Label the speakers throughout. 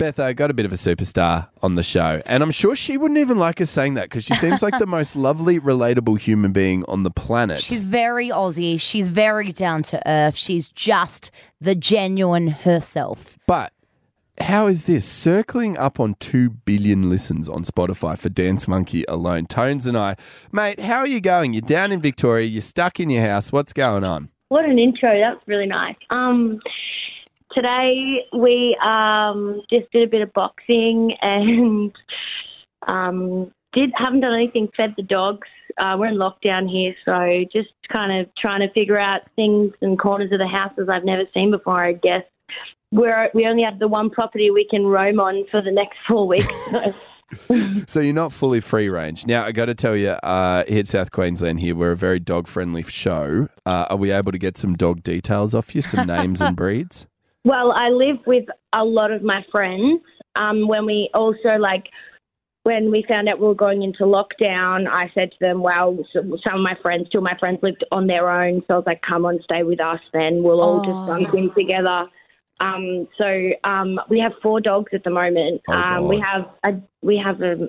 Speaker 1: Beth, I got a bit of a superstar on the show, and I'm sure she wouldn't even like us saying that because she seems like the most lovely, relatable human being on the planet.
Speaker 2: She's very Aussie. She's very down to earth. She's just the genuine herself.
Speaker 1: But how is this? Circling up on 2 billion listens on Spotify for Dance Monkey alone. Tones and I, mate, how are you going? You're down in Victoria, you're stuck in your house. What's going on?
Speaker 3: What an intro. That's really nice. Um, today we um, just did a bit of boxing and um, did haven't done anything. Fed the dogs. Uh, we're in lockdown here, so just kind of trying to figure out things and corners of the houses I've never seen before. I guess we're we only have the one property we can roam on for the next four weeks. So.
Speaker 1: So you're not fully free range. Now, I got to tell you, uh, here at South Queensland, here, we're a very dog friendly show. Uh, are we able to get some dog details off you, some names and breeds?
Speaker 3: Well, I live with a lot of my friends. Um, when we also like when we found out we were going into lockdown, I said to them, "Well, some of my friends, two of my friends lived on their own, so I was like, come on, stay with us. Then we'll all just bunk in together." Um, so um, we have four dogs at the moment.
Speaker 1: Oh,
Speaker 3: um, we have a we have a,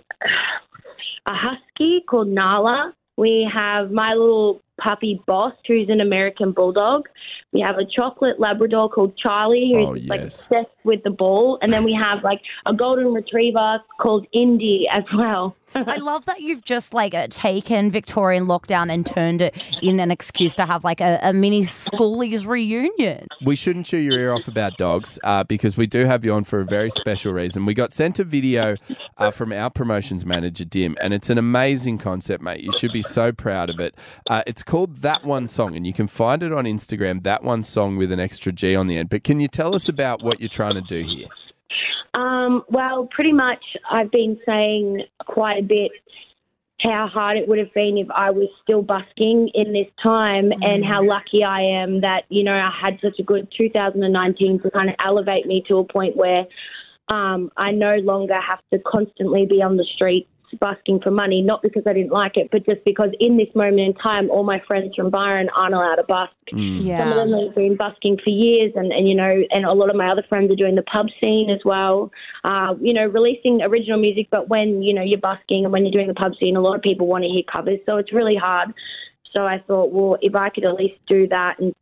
Speaker 3: a husky called Nala. We have my little puppy Boss, who's an American bulldog. We have a chocolate Labrador called Charlie, who's
Speaker 1: Oh,
Speaker 3: like obsessed with the ball, and then we have like a golden retriever called Indy as well.
Speaker 2: I love that you've just like uh, taken Victorian lockdown and turned it in an excuse to have like a, a mini schoolies reunion.
Speaker 1: We shouldn't chew your ear off about dogs uh, because we do have you on for a very special reason. We got sent a video uh, from our promotions manager, Dim, and it's an amazing concept, mate. You should be so proud of it. Uh, it's called That One Song, and you can find it on Instagram, That One Song with an extra G on the end. But can you tell us about what you're trying to do here?
Speaker 3: Um, well, pretty much, I've been saying quite a bit how hard it would have been if I was still busking in this time, and how lucky I am that you know I had such a good 2019 to kind of elevate me to a point where um, I no longer have to constantly be on the streets busking for money, not because I didn't like it, but just because in this moment in time, all my friends from Byron aren't allowed to busk.
Speaker 2: Yeah.
Speaker 3: Some of them have been busking for years, and, and you know, and a lot of my other friends are doing the pub scene as well. Uh, you know, releasing original music, but when you know you're busking and when you're doing the pub scene, a lot of people want to hear covers, so it's really hard. So I thought, well, if I could at least do that and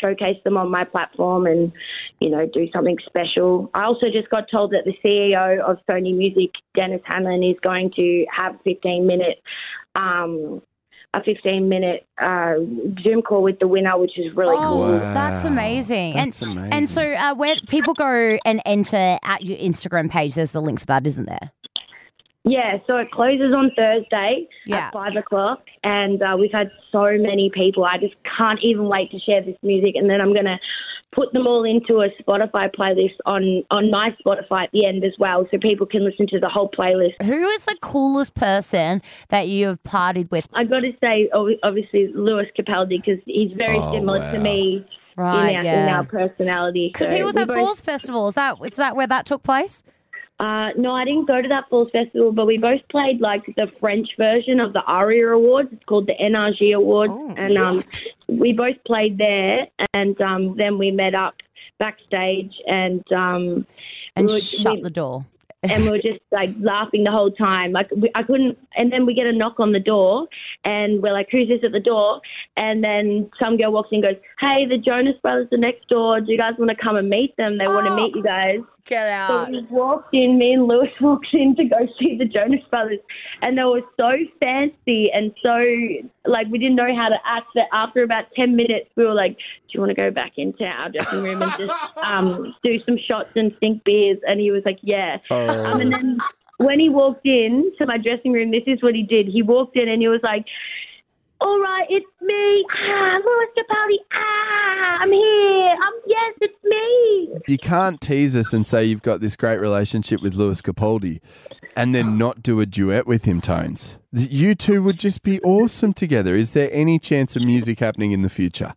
Speaker 3: showcase them on my platform and, you know, do something special. I also just got told that the CEO of Sony Music, Dennis Handlin, is going to have 15 minute um, a 15 minute uh, Zoom call with the winner, which is really
Speaker 2: Oh,
Speaker 3: cool.
Speaker 2: that's amazing.
Speaker 1: That's
Speaker 2: and,
Speaker 1: amazing.
Speaker 2: And so, uh, where people go and enter at your Instagram page, there's the link for that, isn't there?
Speaker 3: Yeah, so it closes on Thursday
Speaker 2: Yeah.
Speaker 3: at five o'clock, and uh, we've had so many people. I just can't even wait to share this music, and then I'm gonna put them all into a Spotify playlist on on my Spotify at the end as well, so people can listen to the whole playlist.
Speaker 2: Who is the coolest person that you have partied with?
Speaker 3: I've got to say, obviously Lewis Capaldi because he's very
Speaker 1: Oh,
Speaker 3: similar
Speaker 1: wow.
Speaker 3: to me
Speaker 2: Right,
Speaker 3: in, our, in our personality.
Speaker 2: Because
Speaker 3: So
Speaker 2: he was at
Speaker 3: both-
Speaker 2: Falls Festival. Is that is that where that took place?
Speaker 3: Uh, no, I didn't go to that Falls Festival, but we both played like the French version of the ARIA Awards. It's called the NRG Awards,
Speaker 2: Oh,
Speaker 3: and um, we both played there. And um, then we met up backstage, and um,
Speaker 2: And
Speaker 3: we were-
Speaker 2: shut
Speaker 3: we-
Speaker 2: the door.
Speaker 3: and we were just like laughing the whole time. Like we, I couldn't. And then we get a knock on the door, and we're like, "Who's this at the door?" And then some girl walks in, and goes, "Hey, the Jonas Brothers are next door. Do you guys want to come and meet them? They want to
Speaker 2: Oh.
Speaker 3: meet you guys."
Speaker 2: Get out.
Speaker 3: So we walked in, me and Lewis walked in to go see the Jonas Brothers, and they were so fancy and so like we didn't know how to act. That after about ten minutes, we were like, "Do you want to go back into our dressing room and just um, do some shots and sink beers?" And he was like, "Yeah." Um, and then when he walked in to my dressing room, this is what he did. He walked in and he was like. All right, it's me. Ah, Lewis Capaldi. Ah, I'm here. Um, yes, it's me.
Speaker 1: You can't tease us and say you've got this great relationship with Lewis Capaldi and then not do a duet with him, Tones. You two would just be awesome together. Is there any chance of music happening in the future?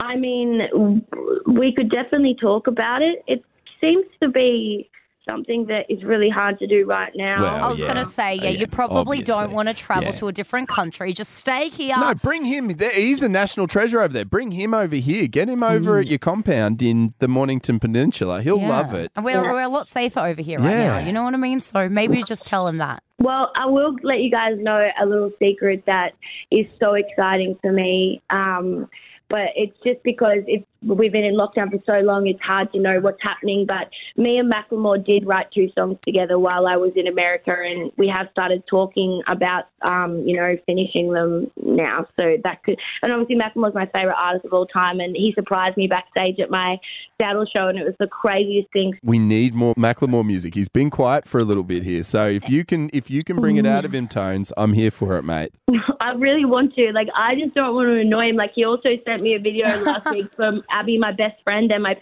Speaker 3: I mean, we could definitely talk about it. It seems to be something that is really hard to do right now.
Speaker 1: Well,
Speaker 2: I was
Speaker 1: yeah.
Speaker 2: going to say, yeah,
Speaker 1: Yeah,
Speaker 2: you probably
Speaker 1: obviously.
Speaker 2: don't want to travel
Speaker 1: Yeah.
Speaker 2: to a different country. Just stay here.
Speaker 1: No, bring him. there- He's a national treasure over there. Bring him over here. Get him over at your compound in the Mornington Peninsula. He'll
Speaker 2: Mm. Yeah.
Speaker 1: love it.
Speaker 2: And we're, we're a lot safer over here right
Speaker 1: Yeah.
Speaker 2: now. You know what I mean? So maybe just tell him that.
Speaker 3: Well, I will let you guys know a little secret that is so exciting for me. Um, but it's just because it's, we've been in lockdown for so long, it's hard to know what's happening. But me and Macklemore did write two songs together while I was in America, and we have started talking about, um, you know, finishing them now. So that could, and obviously Macklemore's my favorite artist of all time, and he surprised me backstage at my Seattle show, and it was the craziest thing.
Speaker 1: We need more Macklemore music. He's been quiet for a little bit here, so if you can, if you can bring it out of him, tones, I'm here for it, mate.
Speaker 3: I really want to. Like, I just don't want to annoy him. Like, he also sent me a video last week from Abby, my best friend and my PA.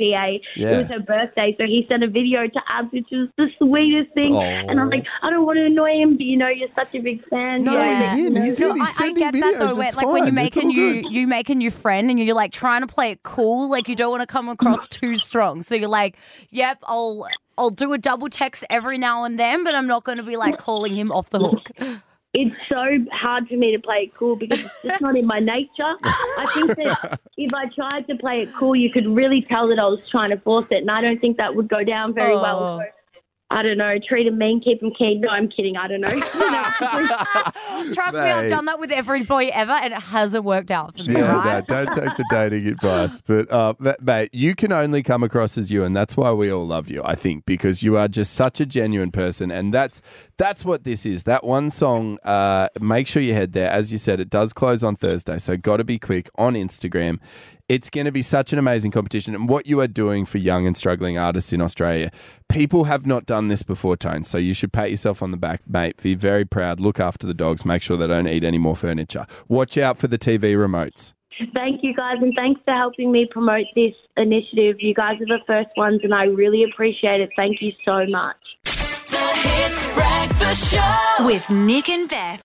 Speaker 1: Yeah.
Speaker 3: It was her birthday, so he sent a video to Abs, which was the sweetest thing.
Speaker 1: Oh.
Speaker 3: And I'm like, I don't want to annoy him, but you know, you're such a big fan.
Speaker 1: No,
Speaker 3: so,
Speaker 1: he's in. He's
Speaker 2: No,
Speaker 1: in. He's
Speaker 2: I, I
Speaker 1: sending
Speaker 2: get
Speaker 1: videos.
Speaker 2: that though. Where, like when you make
Speaker 1: It's
Speaker 2: a new
Speaker 1: good.
Speaker 2: you make a new friend and you're like trying to play it cool, like you don't want to come mm. across too strong. So you're like, "Yep, I'll I'll do a double text every now and then, but I'm not going to be like calling him off the hook."
Speaker 3: It's so hard for me to play it cool because it's just not in my nature. I think that if I tried to play it cool, you could really tell that I was trying to force it, and I don't think that would go down very
Speaker 2: Oh.
Speaker 3: well. So, I don't know. Treat him mean, keep him keen. No, I'm kidding. I don't know.
Speaker 2: Trust me, I've done that with every boy ever, and it hasn't worked out for me.
Speaker 1: Yeah,
Speaker 2: right?
Speaker 1: no, don't take the dating advice. But, uh, ma- mate, you can only come across as you, and that's why we all love you, I think, because you are just such a genuine person. And that's that's what this is. That one song, uh, make sure you head there. As you said, it does close on Thursday, so got to be quick on Instagram. It's going to be such an amazing competition. And what you are doing for young and struggling artists in Australia, people have not done this before, Tone. So you should pat yourself on the back, mate. Be very proud. Look after the dogs. Make sure they don't eat any more furniture. Watch out for the TV remotes.
Speaker 3: Thank you guys, and thanks for helping me promote this initiative. You guys are the first ones, and I really appreciate it. Thank you so much.
Speaker 4: The Hit Breakfast Show.
Speaker 5: With Nick and Beth.